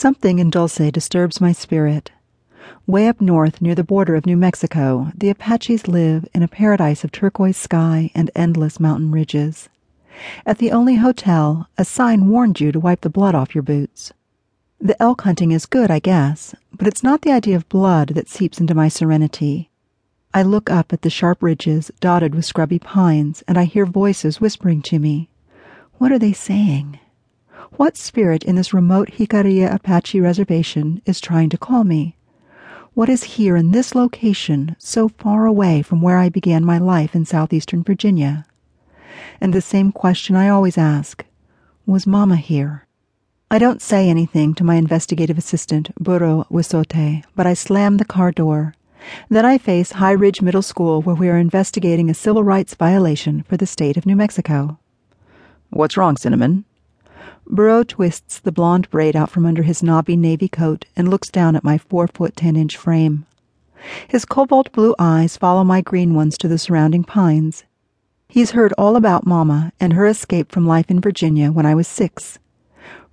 Something in Dulce disturbs my spirit. Way up north, near the border of New Mexico, the Apaches live in a paradise of turquoise sky and endless mountain ridges. At the only hotel, a sign warned you to wipe the blood off your boots. The elk hunting is good, I guess, but it's not the idea of blood that seeps into my serenity. I look up at the sharp ridges dotted with scrubby pines, and I hear voices whispering to me. What are they saying? What spirit in this remote Jicarilla Apache reservation is trying to call me? What is here in this location so far away from where I began my life in southeastern Virginia? And the same question I always ask Was Mama here? I don't say anything to my investigative assistant, Burro Wisote, but I slam the car door. Then I face High Ridge Middle School, where we are investigating a civil rights violation for the state of New Mexico. What's wrong, Cinnamon? Burro twists the blonde braid out from under his knobby navy coat and looks down at my four foot ten inch frame. His cobalt blue eyes follow my green ones to the surrounding pines. He's heard all about Mama and her escape from life in Virginia when I was six.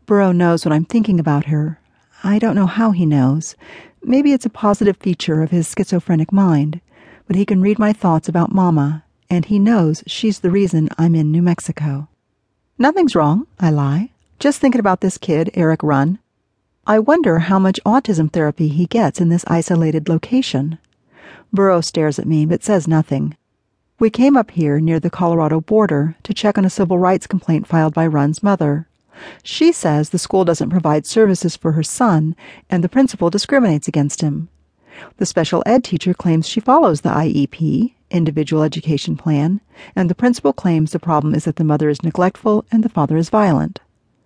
Burro knows what I'm thinking about her. I don't know how he knows. Maybe it's a positive feature of his schizophrenic mind, but he can read my thoughts about Mama, and he knows she's the reason I'm in New Mexico. Nothing's wrong, I lie. Just thinking about this kid, Eric Runn. I wonder how much autism therapy he gets in this isolated location. Burro stares at me but says nothing. We came up here near the Colorado border to check on a civil rights complaint filed by Runn's mother. She says the school doesn't provide services for her son and the principal discriminates against him. The special ed teacher claims she follows the IEP, individual education plan, and the principal claims the problem is that the mother is neglectful and the father is violent.